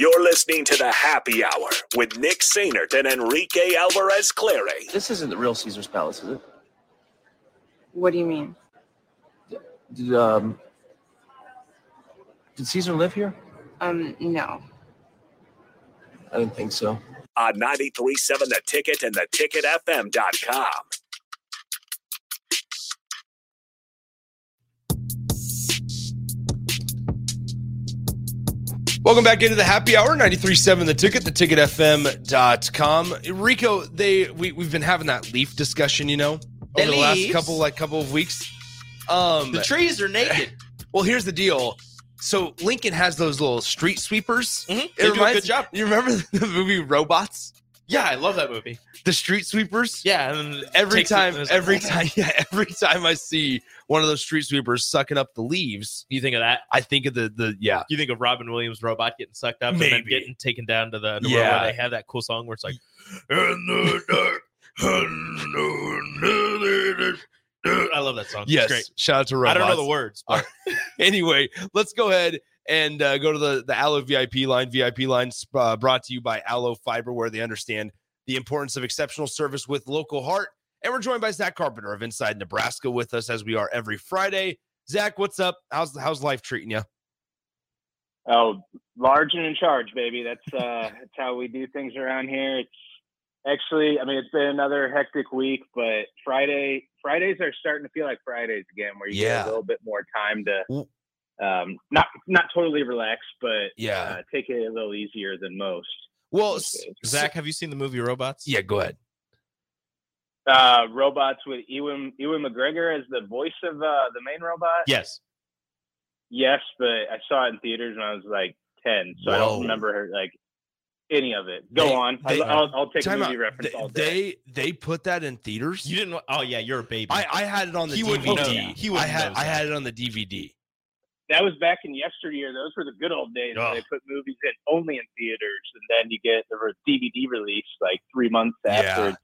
You're listening to the Happy Hour with Nick Sainert and Enrique Alvarez Clary. This isn't the real Caesar's Palace, is it? What do you mean? Did, um, did Caesar live here? Um, no. I didn't think so. On 93.7 The Ticket and theticketfm.com. Welcome back into the happy hour, 93.7 the ticket, the ticketfm.com. Rico, they we, we've been having that leaf discussion, you know, The over the last couple like couple of weeks. Um The trees are naked. well, here's the deal. So Lincoln has those little street sweepers. Mhm. It They do a good job. You remember the movie Robots? Yeah, I love that movie. The street sweepers? Yeah, and Every time, and it's like, every time, yeah, every time I see one of those street sweepers sucking up the leaves, You think of that? I think of the the yeah. You think of Robin Williams' robot getting sucked up and then getting taken down to the underworld Yeah. where they have that cool song where it's like, In the dark, I love that song. Yes, It's great. shout out to Robin. I don't know the words, but anyway, let's go ahead and uh, go to the the Allo VIP line. VIP line uh, brought to you by Allo Fiber, where they understand the importance of exceptional service with local heart. And we're joined by Zach Carpenter of Inside Nebraska with us as we are every Friday. Zach, what's up? How's how's life treating you? Oh, large and in charge, baby. That's uh that's how we do things around here. It's actually I mean it's been another hectic week, but Friday Fridays are starting to feel like Fridays again where you Yeah. get a little bit more time to um not not totally relax, but Yeah. uh, take it a little easier than most. Well, these s- days. Zach, have you seen the movie Robots? yeah, go ahead. Uh robots with Ewan Ewan McGregor as the voice of uh the main robot. Yes. Yes, but I saw it in theaters when I was like ten, so I don't remember like any of it. Go They- on. they- I'll, I'll, I'll take a Time movie out. reference They, all day. they they put that in theaters. You didn't. Oh yeah, you're a baby. I I had it on the He DVD. wouldn't know that. He I wouldn't had I had it on the DVD. that was back in yesteryear. Those were the good old days Ugh. when they put movies in only in theaters, and then you get the DVD release like three months after Yeah. it's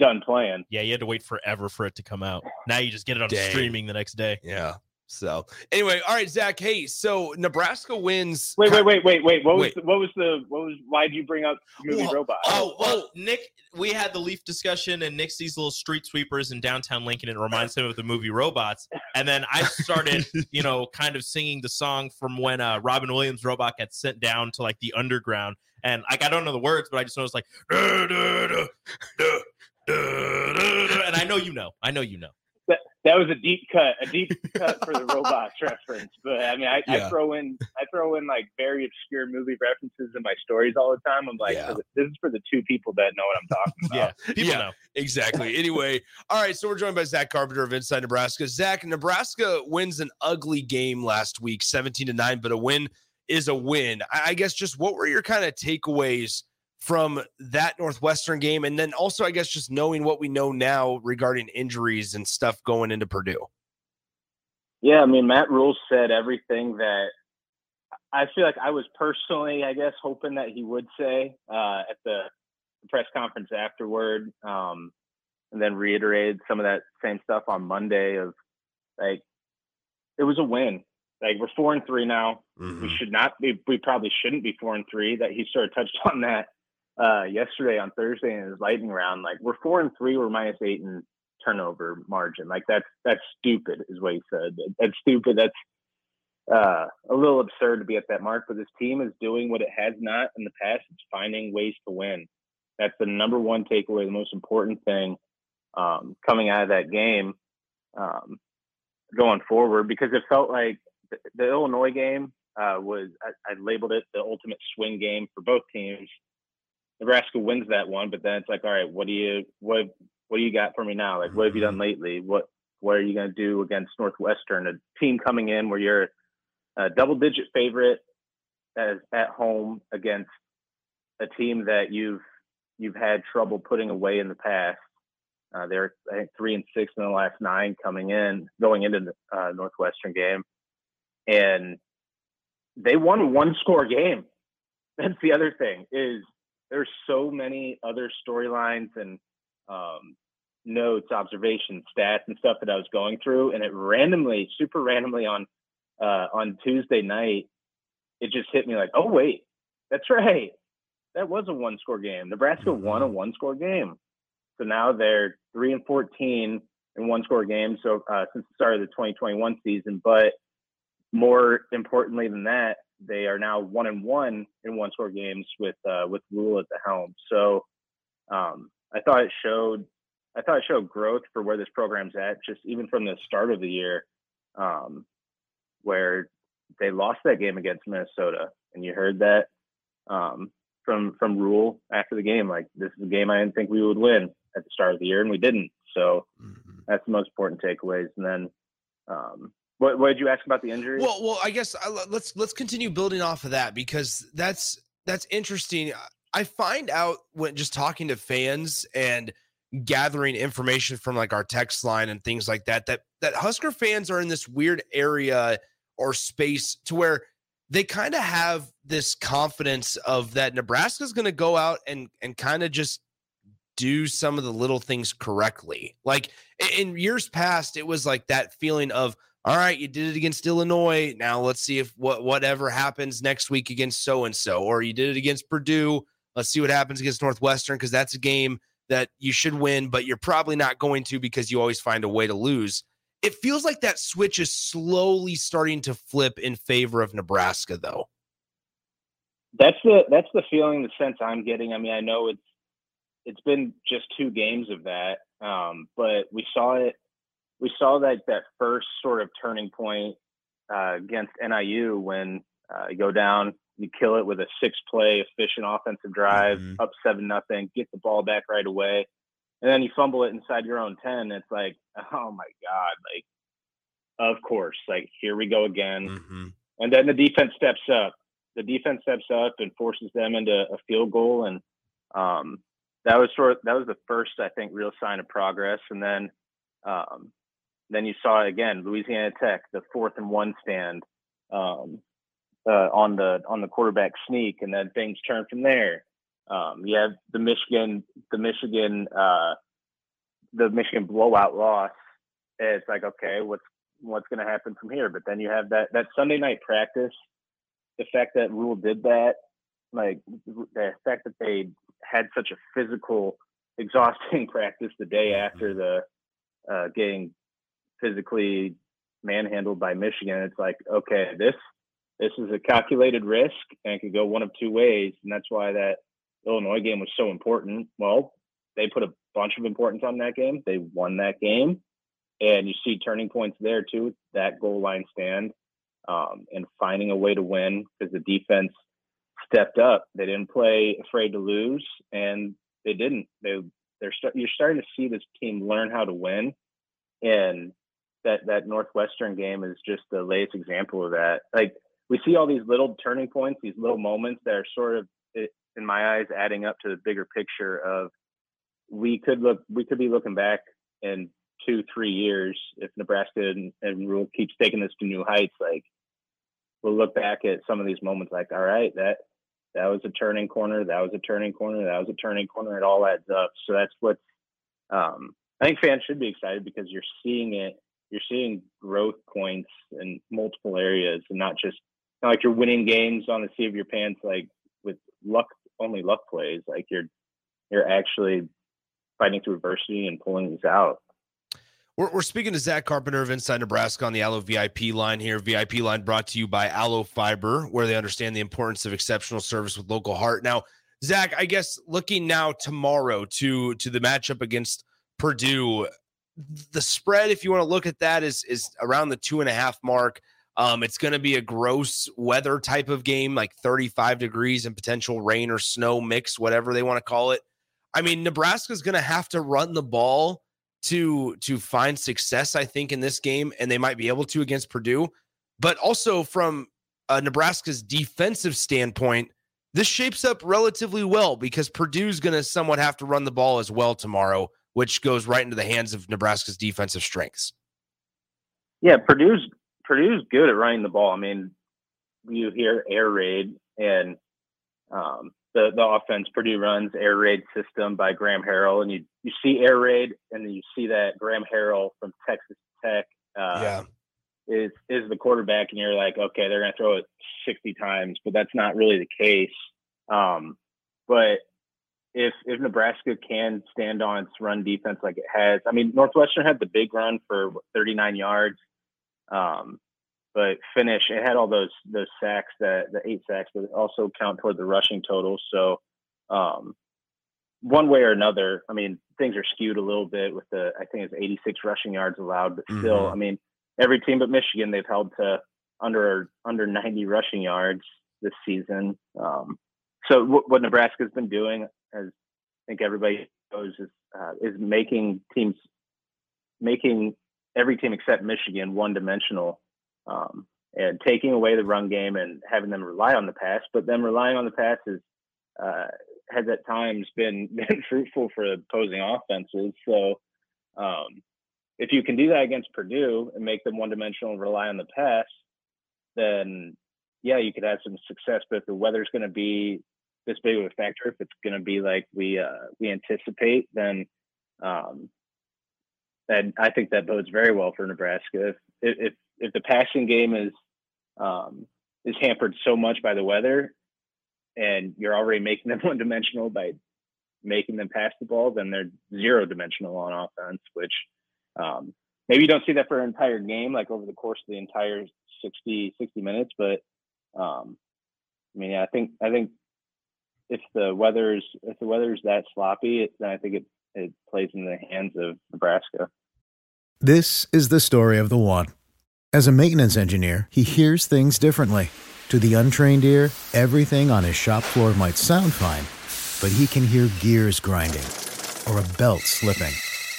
done playing. yeah, you had to wait forever for it to come out. Now you just get it on Dang. streaming the next day. Yeah. So anyway, all right, Zach. Hey, so Nebraska wins. Wait, wait, wait, wait, wait. What was Wait. the, what was the what was why did you bring up movie Well, robot? Oh, well, Nick, we had the Leaf discussion, and Nick sees little street sweepers in downtown Lincoln, and it reminds him of the movie Robots. And then I started, you know, kind of singing the song from when uh, Robin Williams' robot got sent down to like the underground. And like, I don't know the words, but I just know it's like, and I know you know. I know you know. that was a deep cut, a deep cut for the robots reference. But I mean, I, Yeah. I throw in, I throw in like very obscure movie references in my stories all the time. I'm like, Yeah. the, this is for the two people that know what I'm talking about. Yeah, people Yeah. know. Exactly. Anyway, all right. So we're joined by Zach Carpenter of Inside Nebraska. Zach, Nebraska wins an ugly game last week, 17 to 9, but a win is a win. I I guess just what were your kind of takeaways from that Northwestern game? And then also, I guess, just knowing what we know now regarding injuries and stuff going into Purdue. Yeah, I mean, Matt Rhule said everything that I feel like I was personally, I guess, hoping that he would say uh, at the press conference afterward, um, and then reiterated some of that same stuff on Monday. Of like, it was a win. Like we're four and three now. Mm-hmm. We should not be. We probably shouldn't be four and three. That he sort of touched on that uh, yesterday on Thursday in his lightning round. Like we're four and three. We're minus eight in turnover margin. Like that's that's stupid, is what he said. That's stupid. That's uh, a little absurd to be at that mark. But this team is doing what it has not in the past. It's finding ways to win. That's the number one takeaway, the most important thing um, coming out of that game um, going forward because it felt like the, the Illinois game uh, was I, I, labeled it the ultimate swing game for both teams. Nebraska wins that one, but then it's like, all right, what do you what what do you got for me now? Like, what have you done mm-hmm. lately? What what are you going to do against Northwestern, a team coming in where you're a double digit favorite as at home against a team that you've you've had trouble putting away in the past. Uh, they're I think three and six in the last nine coming in, going into the uh, Northwestern game, and they won one score game. That's the other thing is there's so many other storylines and um, notes, observations, stats, and stuff that I was going through, and it randomly, super randomly on uh, on Tuesday night, it just hit me like, oh wait, that's right, that was a one score game. Nebraska won a mm-hmm. one score game. So now they're three and fourteen in one score games. So uh, since the start of the 2021 season, but more importantly than that, they are now one and one in one score games with uh, with Rhule at the helm. So um, I thought it showed I thought it showed growth for where this program's at, just even from the start of the year, um, where they lost that game against Minnesota, and you heard that um, from from Rhule after the game. Like this is a game I didn't think we would win at the start of the year, and we didn't. So mm-hmm. that's the most important takeaways. And then, um, what, what did you ask about the injury? Well, well, I guess uh, let's let's continue building off of that because that's that's interesting. I find out when just talking to fans and gathering information from like our text line and things like that that that Husker fans are in this weird area or space to where they kind of have this confidence of that Nebraska's going to go out and and kind of just do some of the little things correctly. Like in years past, it was like that feeling of, all right, you did it against Illinois. Now let's see if what whatever happens next week against so and so, or you did it against Purdue. Let's see what happens against Northwestern because that's a game that you should win, but you're probably not going to because you always find a way to lose. It feels like that switch is slowly starting to flip in favor of Nebraska, though. That's the that's the feeling, the sense I'm getting. I mean, I know it's it's been just two games of that. Um, but we saw it. We saw that that first sort of turning point uh, against NIU when uh, you go down, you kill it with a six-play efficient offensive drive, mm-hmm. up seven nothing, get the ball back right away, and then you fumble it inside your own ten. It's like, oh my god, like, of course, like here we go again. Mm-hmm. And then the defense steps up. The defense steps up and forces them into a field goal, and um, that was sort of, that was the first I think real sign of progress, and then um, then you saw it again Louisiana Tech the fourth and one stand um, uh, on the on the quarterback sneak, and then things turn from there. Um, you have the Michigan the Michigan uh, the Michigan blowout loss. It's like okay, what's what's going to happen from here? But then you have that that Sunday night practice. The fact that Rhule did that, like the fact that they had such a physical, exhausting practice the day after mm-hmm. the uh, getting physically manhandled by Michigan. It's like, okay, this this is a calculated risk and it could go one of two ways, and that's why that Illinois game was so important. Well, they put a bunch of importance on that game. They won that game, and you see turning points there too. That goal line stand um, and finding a way to win because the defense stepped up. They didn't play afraid to lose, and they didn't. They they're you you're starting to see this team learn how to win, and that that Northwestern game is just the latest example of that. Like we see all these little turning points, these little moments that are sort of, in my eyes, adding up to the bigger picture of we could look we could be looking back in two three years if Nebraska and, and Rhule keeps taking this to new heights. Like we'll look back at some of these moments like, all right, that that was a turning corner, that was a turning corner, that was a turning corner. It all adds up. So that's what um, I think fans should be excited because you're seeing it. You're seeing growth points in multiple areas, and not just not like you're winning games on the seat of your pants, like with luck, only luck plays. Like you're you're actually fighting through adversity and pulling these out. We're, we're speaking to Zach Carpenter of Inside Nebraska on the Allo VIP line here. VIP line brought to you by Allo Fiber, where they understand the importance of exceptional service with local heart. Now, Zach, I guess looking now tomorrow to to the matchup against Purdue, the spread, if you want to look at that, is is around the two and a half mark. Um, it's going to be a gross weather type of game, like 35 degrees and potential rain or snow mix, whatever they want to call it. I mean, Nebraska's going to have to run the ball to to find success, I think, in this game, and they might be able to against Purdue. But also from uh, Nebraska's defensive standpoint, this shapes up relatively well because Purdue's going to somewhat have to run the ball as well tomorrow, which goes right into the hands of Nebraska's defensive strengths. Yeah, Purdue's Purdue's good at running the ball. I mean, you hear air raid and um, the the offense Purdue runs air raid system by Graham Harrell, and you you see air raid, and then you see that Graham Harrell from Texas Tech. Uh, yeah. Is is the quarterback, and you're like, okay, they're gonna throw it 60 times, but that's not really the case. Um, but if if Nebraska can stand on its run defense like it has, I mean, Northwestern had the big run for 39 yards. Um, but finish it had all those those sacks that the eight sacks but also count toward the rushing total so um, one way or another i mean things are skewed a little bit with the i think it's 86 rushing yards allowed but still mm-hmm. i mean every team but michigan they've held to under under 90 rushing yards this season um, so what nebraska's been doing as i think everybody knows is uh, is making teams making every team except michigan one dimensional um, and taking away the run game and having them rely on the pass. But them relying on the pass is, uh, has at times been, been fruitful for opposing offenses. So um, if you can do that against Purdue and make them one dimensional and rely on the pass, then yeah, you could have some success. But if the weather's going to be this big of a factor, if it's going to be like we uh, we anticipate, then um, and I think that bodes very well for Nebraska. If if if the passing game is um, is hampered so much by the weather, and you're already making them one dimensional by making them pass the ball, then they're zero dimensional on offense. Which um, maybe you don't see that for an entire game, like over the course of the entire 60 60 minutes, but um, I mean, yeah, I think I think if the weather's if the weather's that sloppy, then I think it it plays in the hands of Nebraska. This is the story of the one. As a maintenance engineer, he hears things differently. To the untrained ear, everything on his shop floor might sound fine, but he can hear gears grinding or a belt slipping.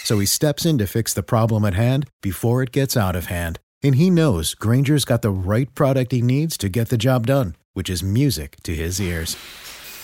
So he steps in to fix the problem at hand before it gets out of hand. And he knows Grainger's got the right product he needs to get the job done, which is music to his ears.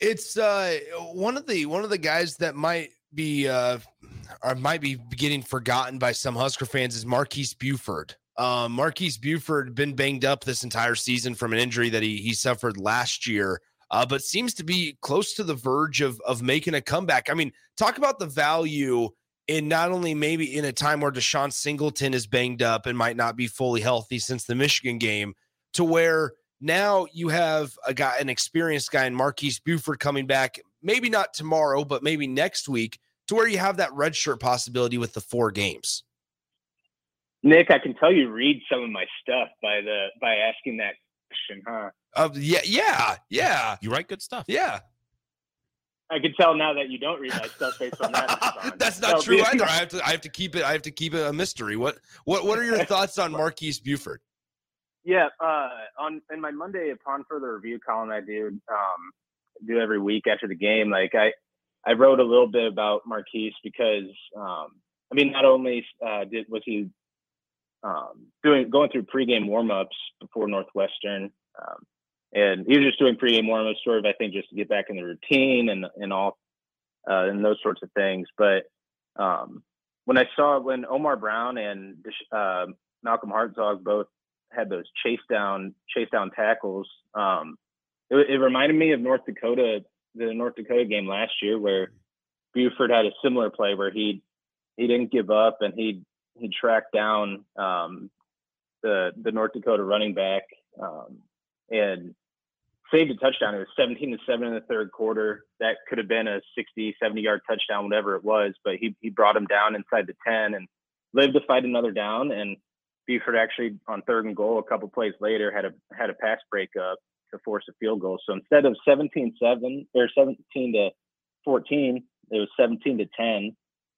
It's uh one of the one of the guys that might be uh or might be getting forgotten by some Husker fans is Marques Buford. Um, Marques Buford been banged up this entire season from an injury that he he suffered last year, uh, but seems to be close to the verge of of making a comeback. I mean, talk about the value in not only maybe in a time where DeShon Singleton is banged up and might not be fully healthy since the Michigan game, to where now you have a guy, an experienced guy in Marques Buford coming back, maybe not tomorrow, but maybe next week, to where you have that redshirt possibility with the four games. Nick, I can tell you read some of my stuff by the by asking that question, huh? Uh, yeah, yeah, yeah. You write good stuff. Yeah. I can tell now that you don't read my stuff based on that. That's not true either. I have to I have to keep it I have to keep it a mystery. What what what are your thoughts on Marques Buford? Yeah, uh, on in my Monday upon further review column I do um, do every week after the game. Like I, I wrote a little bit about Marques because um, I mean, not only uh, did was he um, doing going through pregame warmups before Northwestern, um, and he was just doing pregame warm sort of I think just to get back in the routine and and all uh, and those sorts of things. But um, when I saw when Omar Brown and uh, Malcolm Hartzog both had those chase down chase down tackles, um, it, it, reminded me of North Dakota the North Dakota game last year where Buford had a similar play where he he didn't give up and he he tracked down um, the the North Dakota running back um, and saved a touchdown. It was 17 to 7 in the third quarter. That could have been a 60, 70 yard touchdown, whatever it was, but he, he brought him down inside the 10 and lived to fight another down. And Buford actually on third and goal, a couple plays later, had a had a pass breakup to force a field goal. So instead of 17 7 or 17 to 14, it was 17 to 10.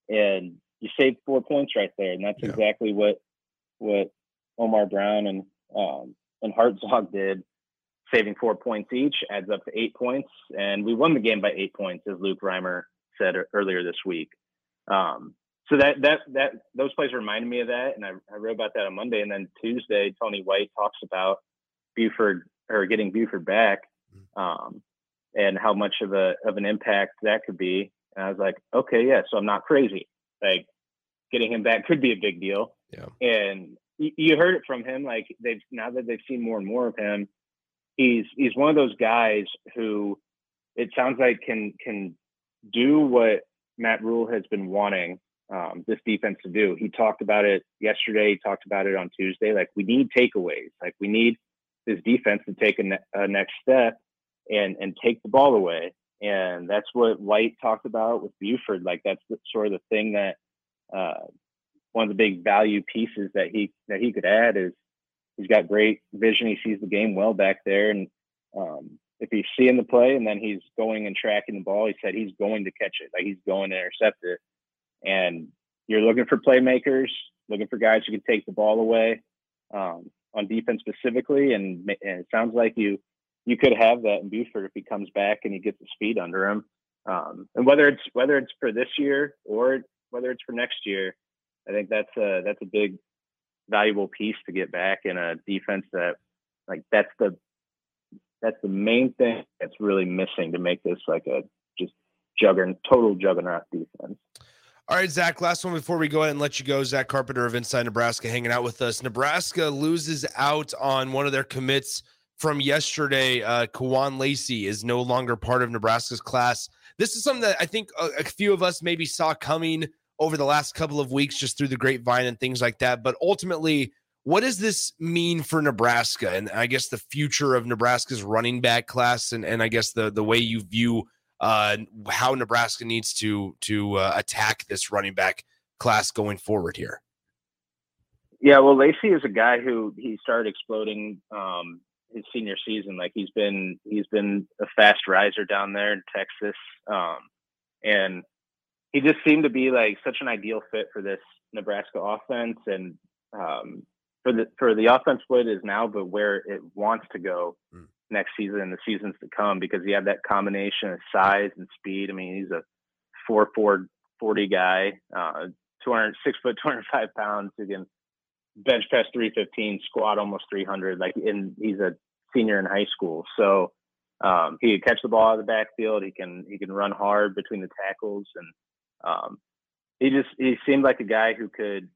And you saved four points right there. And that's yeah. exactly what what Omar Brown and um, and Hartzog did saving four points each adds up to eight points. And we won the game by eight points, as Luke Reimer said earlier this week. Um, so that that that those plays reminded me of that, and I, I wrote about that on Monday. And then Tuesday, Tony White talks about Buford or getting Buford back, mm. um, and how much of a of an impact that could be. And I was like, okay, yeah, so I'm not crazy. Like getting him back could be a big deal. Yeah. And you heard it from him. Like they've now that they've seen more and more of him, he's he's one of those guys who it sounds like can can do what Matt Rhule has been wanting um, this defense to do. He talked about it yesterday. He talked about it on Tuesday. Like we need takeaways. Like we need this defense to take a, ne- a next step and and take the ball away. And that's what White talked about with Buford. Like that's the, sort of the thing that uh, one of the big value pieces that he that he could add is he's got great vision. He sees the game well back there, and um, if he's seeing the play and then he's going and tracking the ball, he said he's going to catch it, like he's going to intercept it. And you're looking for playmakers, looking for guys who can take the ball away um, on defense specifically, and, and, it sounds like you you could have that in Buford if he comes back and he gets his feet under him. Um, and whether it's whether it's for this year or whether it's for next year, I think that's a that's a big valuable piece to get back in a defense that like that's the that's the main thing that's really missing to make this like a just juggernaut total juggernaut defense. All right, Zach, last one before we go ahead and let you go. Zach Carpenter of Inside Nebraska hanging out with us. Nebraska loses out on one of their commits from yesterday. Uh, Kewan Lacy is no longer part of Nebraska's class. This is something that I think a, a few of us maybe saw coming over the last couple of weeks just through the grapevine and things like that. But ultimately, what does this mean for Nebraska and I guess the future of Nebraska's running back class and, and I guess the the way you view uh, how Nebraska needs to to uh, attack this running back class going forward here? Yeah, well, Lacy is a guy who he started exploding um, his senior season. Like he's been he's been a fast riser down there in Texas, um, and he just seemed to be like such an ideal fit for this Nebraska offense and um, for the for the offense what it is now, but where it wants to go mm. Next season and the seasons to come because he had that combination of size and speed. I mean, he's a four four forty guy, uh, 200, six foot, 205 pounds who can bench press 315, squat almost 300. Like, and he's a senior in high school, so um, he can catch the ball out of the backfield. He can he can run hard between the tackles, and um, he just he seemed like a guy who could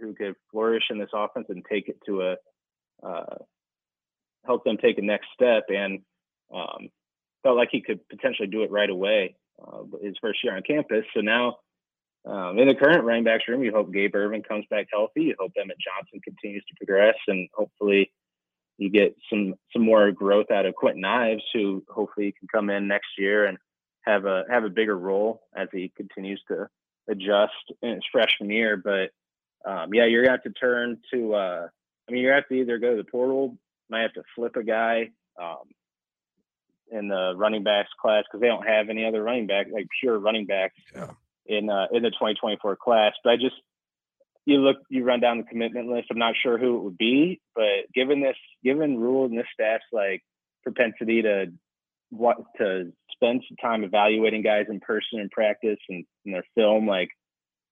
who could flourish in this offense and take it to a uh, help them take a next step and um, felt like he could potentially do it right away uh, his first year on campus. So now um, in the current running backs room, you hope Gabe Ervin comes back healthy. You hope Emmett Johnson continues to progress, and hopefully you get some some more growth out of Kwinten Ives, who hopefully can come in next year and have a have a bigger role as he continues to adjust in his freshman year. But um, yeah, you're gonna have to turn to. Uh, I mean, you have to either go to the portal, might have to flip a guy um, in the running backs class because they don't have any other running back like pure running backs yeah. in uh, in the 2024 class. But I just you look, you run down the commitment list. I'm not sure who it would be, but given this, given Rhule and this staff's like propensity to what to spend some time evaluating guys in person and practice and, and their film, like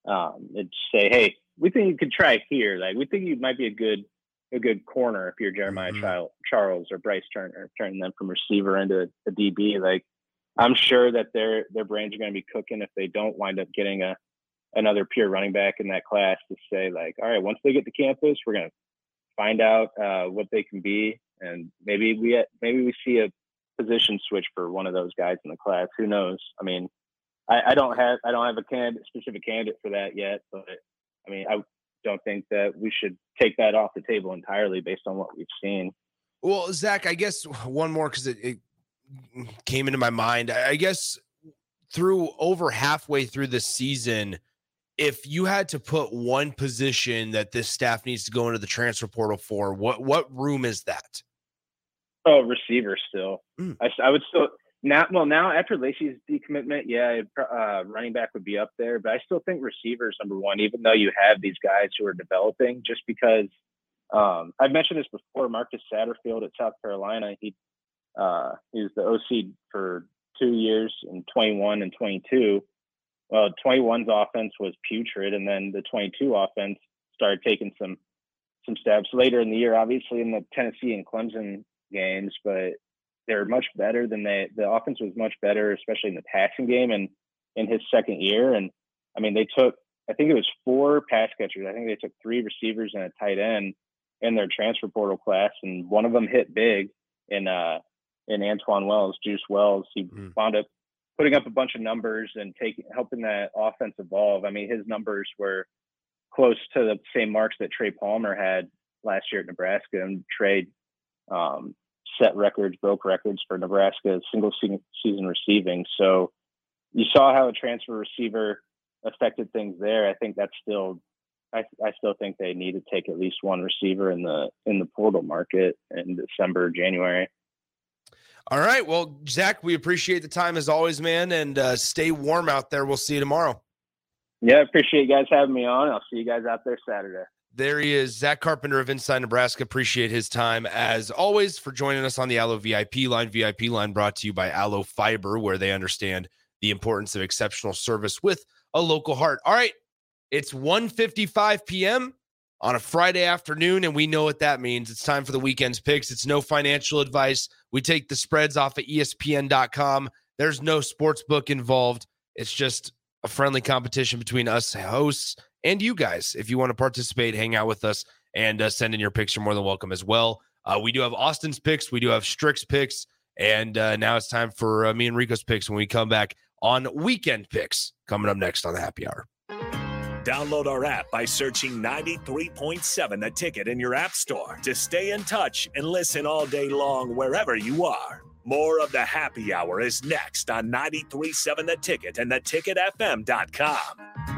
um, and say, hey, we think you could try here. Like we think you might be a good a good corner if you're Jeremiah Mhm. Chil- Charles or Bryce Turner, turning them from receiver into a DB. Like I'm sure that their their brains are going to be cooking if they don't wind up getting a another pure running back in that class to say like, all right, once they get to campus, we're going to find out uh, what they can be, and maybe we maybe we see a position switch for one of those guys in the class. Who knows? I mean, I, I don't have I don't have a candidate, specific candidate for that yet, but I mean, I don't think that we should take that off the table entirely based on what we've seen. Well, Zach, I guess one more because it, it came into my mind. I guess through over halfway through the season, if you had to put one position that this staff needs to go into the transfer portal for, what what room is that? Oh, receiver still. Mm. I, I would still now. Well, now after Lacy's decommitment, yeah, uh, running back would be up there, but I still think receivers number one. Even though you have these guys who are developing, just because um, I've mentioned this before. Marcus Satterfield at South Carolina, he uh, he was the OC for two years in 21 and 22. Well, 21's offense was putrid, and then the 22 offense started taking some some steps later in the year. Obviously, in the Tennessee and Clemson games, but they're much better than they. The offense was much better, especially in the passing game, and in his second year. And I mean, they took I think it was four pass catchers. I think they took three receivers and a tight end in their transfer portal class, and one of them hit big in uh in Antoine Wells, Juice Wells. He Mm. wound up putting up a bunch of numbers and taking helping that offense evolve. I mean, his numbers were close to the same marks that Trey Palmer had last year at Nebraska, and Trey um, set records, broke records for Nebraska single season receiving. So you saw how a transfer receiver affected things there. I think that's still. I, I still think they need to take at least one receiver in the in the portal market in December, January. All right. Well, Zach, we appreciate the time as always, man, and uh, stay warm out there. We'll see you tomorrow. Yeah, appreciate you guys having me on. I'll see you guys out there Saturday. There he is, Zach Carpenter of Inside Nebraska. Appreciate his time as always for joining us on the Allo VIP line. VIP line brought to you by Allo Fiber, where they understand the importance of exceptional service with a local heart. All right, it's 1:55 p.m. on a Friday afternoon, and we know what that means. It's time for the weekend's picks. It's no financial advice. We take the spreads off of E ESPN.com. There's no sports book involved. It's just a friendly competition between us hosts and you guys. If you want to participate, hang out with us and uh, send in your picks. You're more than welcome as well. Uh, we do have Austin's picks, we do have Strick's picks, and uh, now it's time for uh, me and Rico's picks when we come back on weekend picks. Coming up next on the Happy Hour. Download our app by searching 93.7 The Ticket in your app store to stay in touch and listen all day long wherever you are. More of the happy hour is next on 93.7 The Ticket and theticketfm.com.